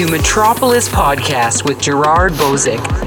to Metropolis Podcast with Gerard Bozick.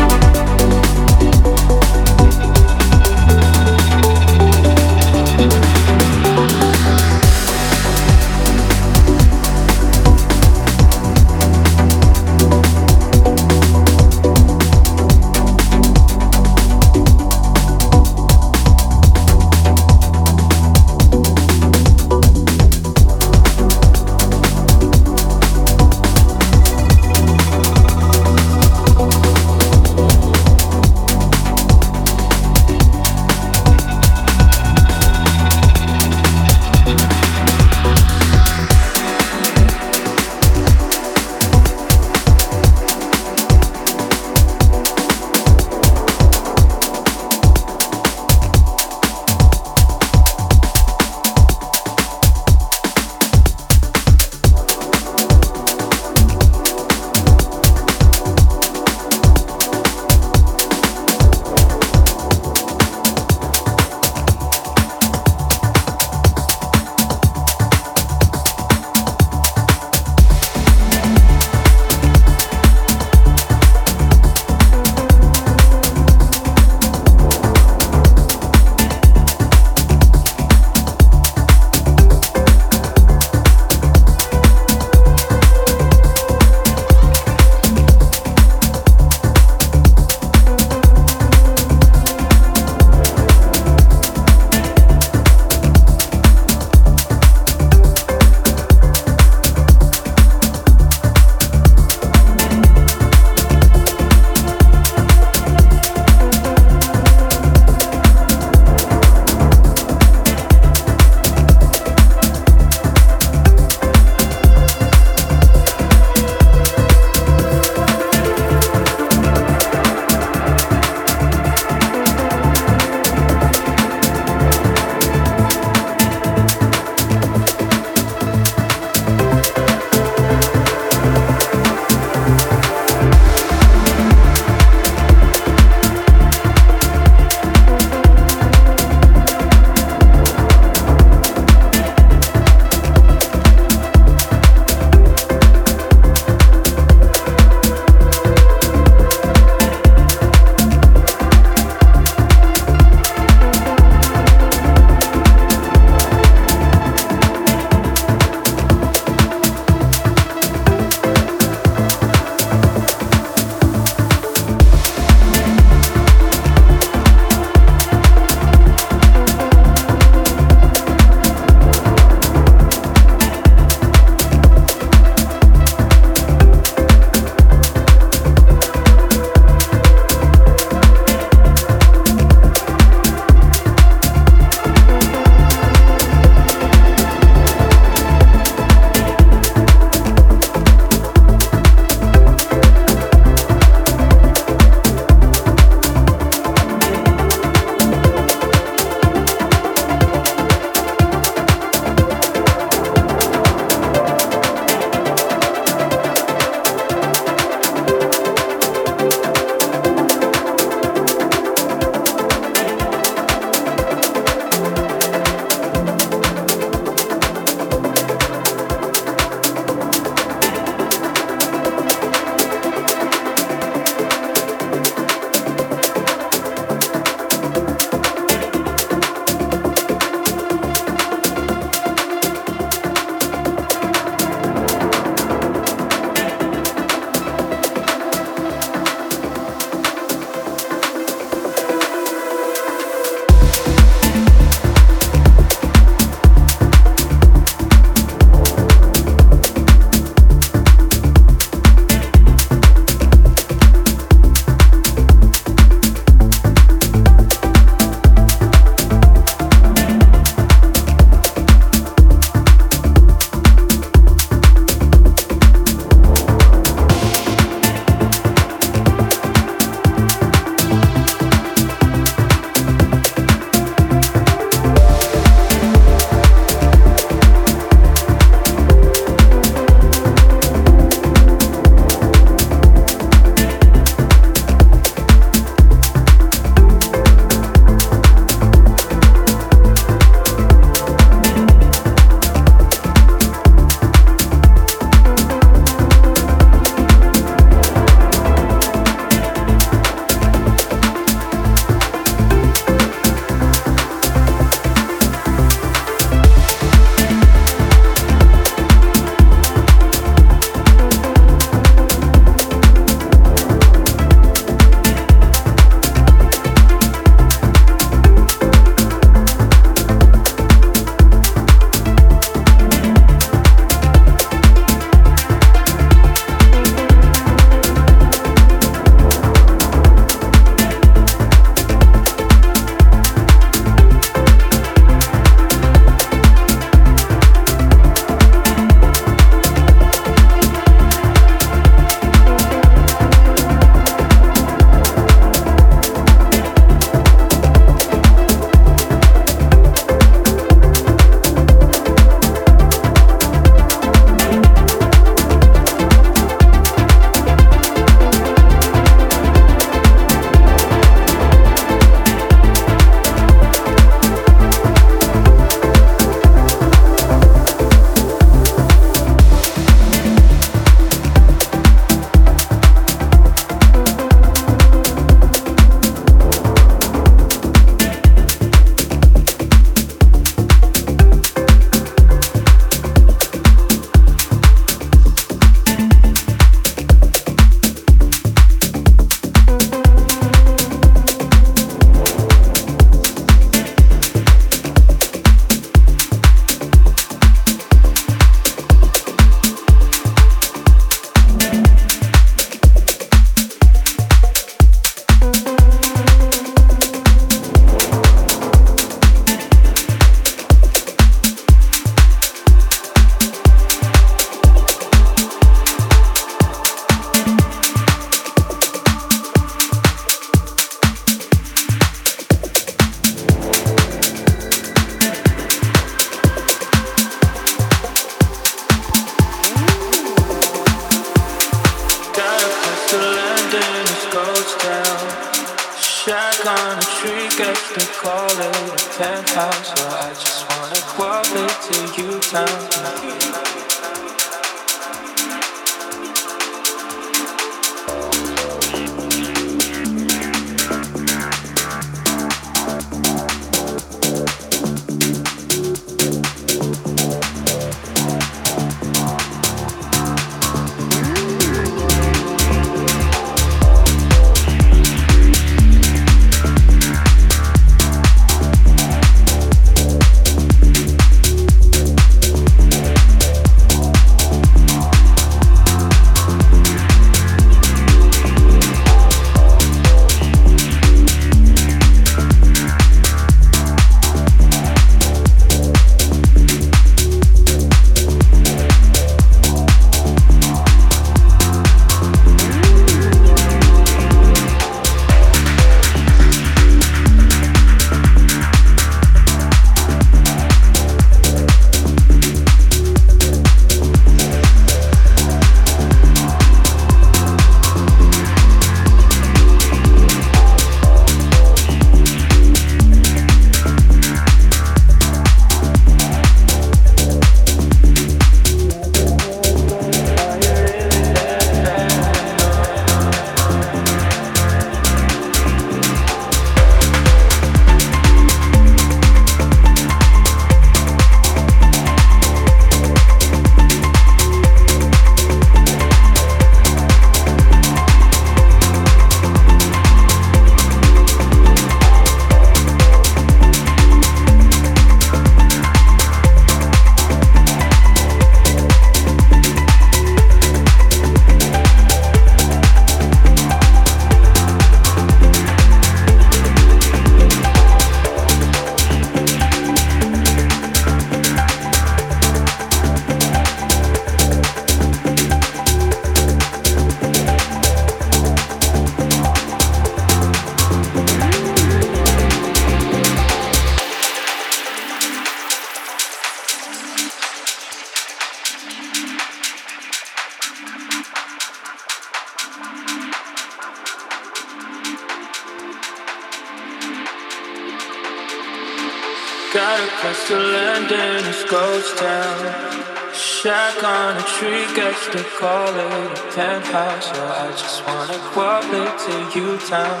Call it a penthouse, so I just wanna quality you town.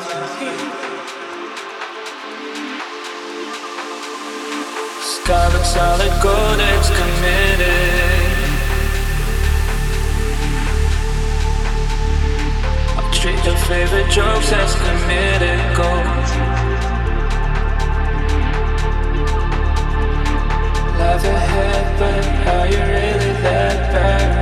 Sky looks solid gold, it's committed. I'll treat your favorite jokes as committed gold. Life ahead, but are you really that paranoid?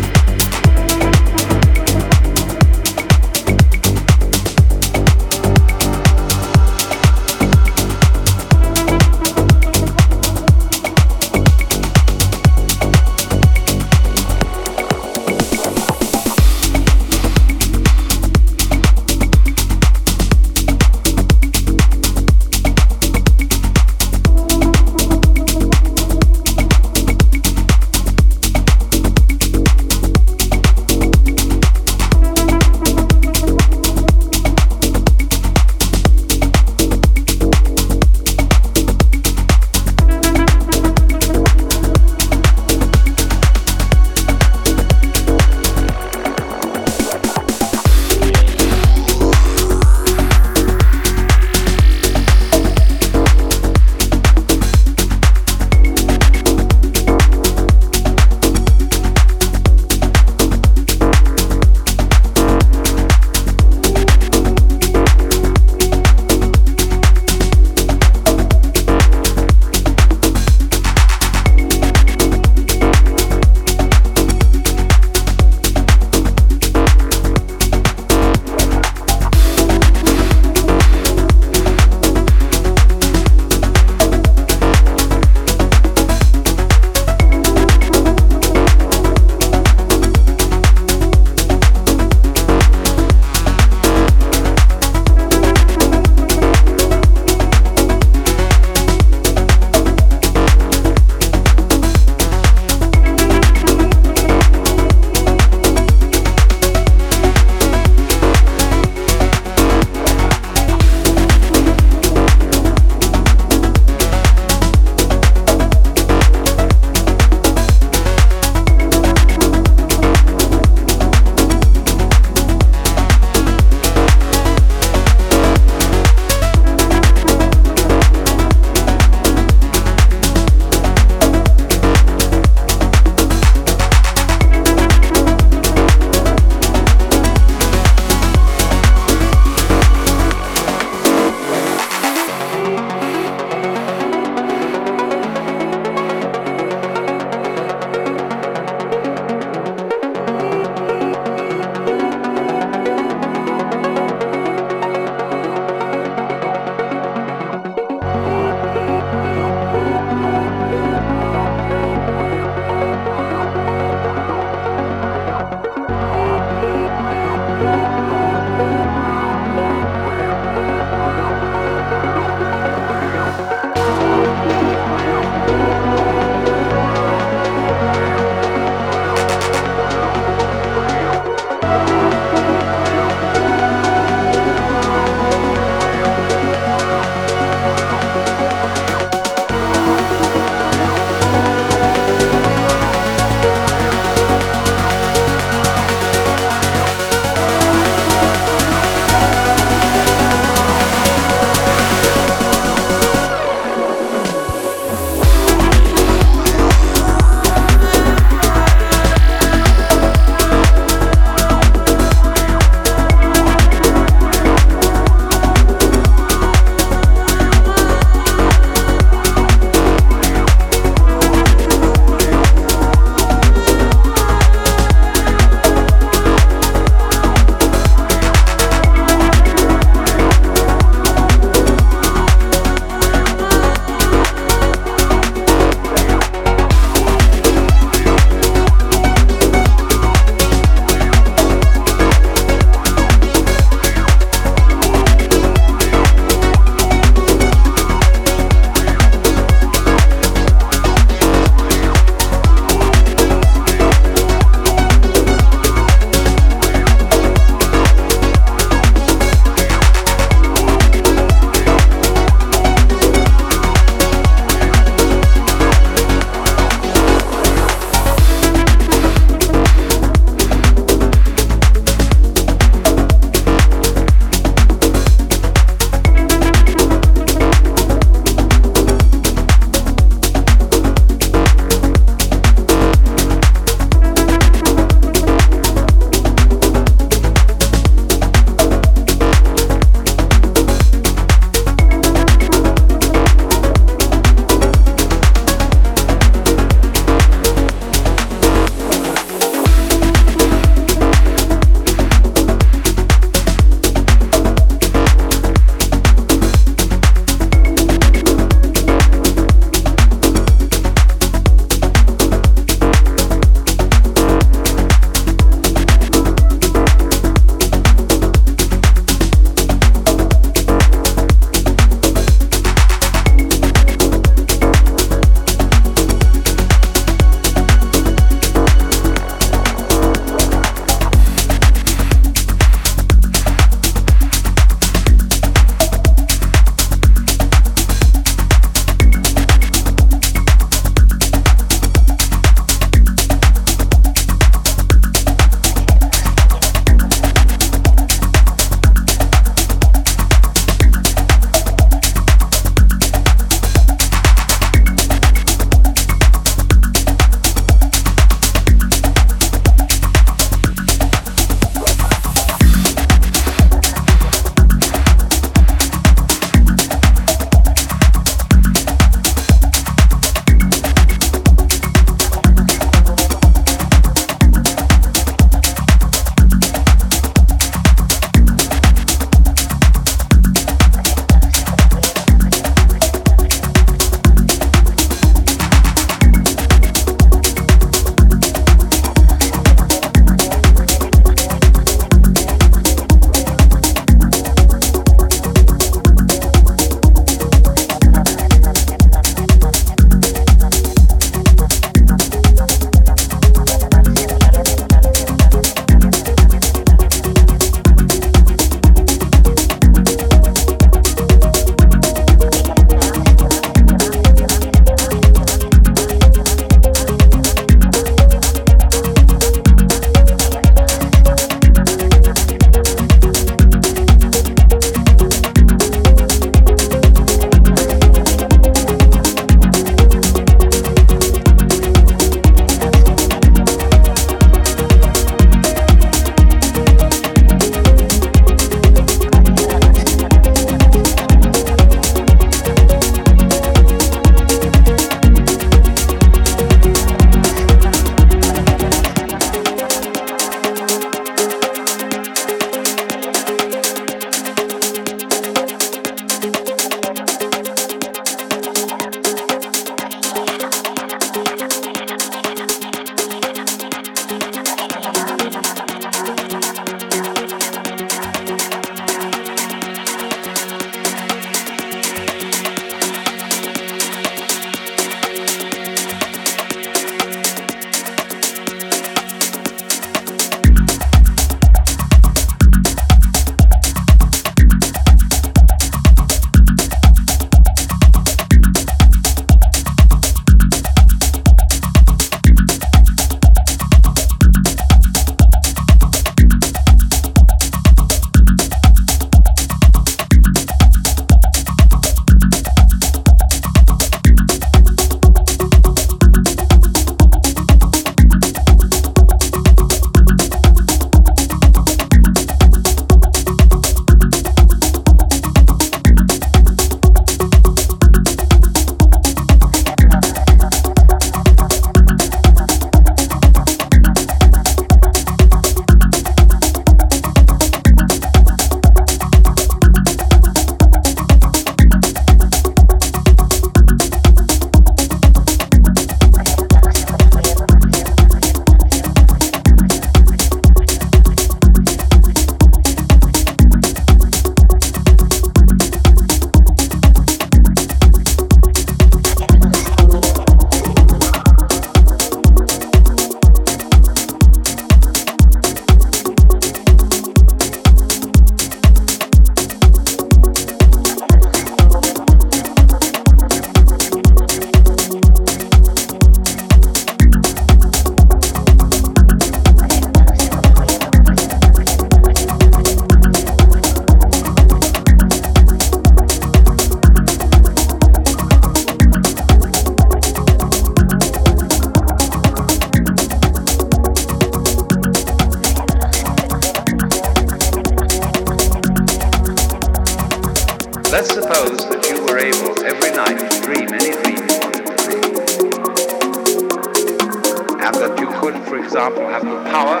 Example, have the power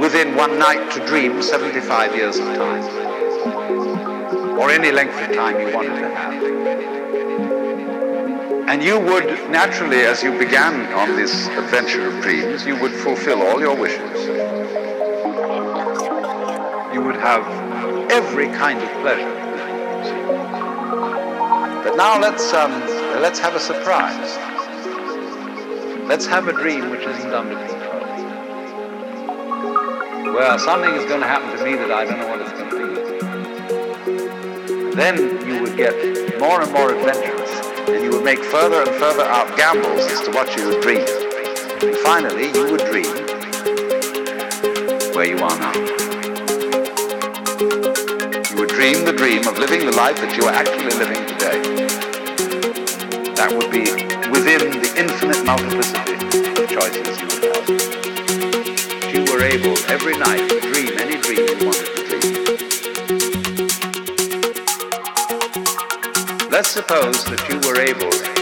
within one night to dream 75 years of time. Or any length of time you wanted to have. And you would naturally, as you began on this adventure of dreams, you would fulfill all your wishes. You would have every kind of pleasure. But now let's um, let's have a surprise. Let's have a dream which isn't under control. Well, something is going to happen to me that I don't know what it's going to be. Then you would get more and more adventurous, and you would make further and further out gambles as to what you would dream. And finally, you would dream where you are now. You would dream the dream of living the life that you are actually living today. That would be within the infinite multiplicity of choices you would have. You were able every night to dream any dream you wanted to dream. Let's suppose that you were able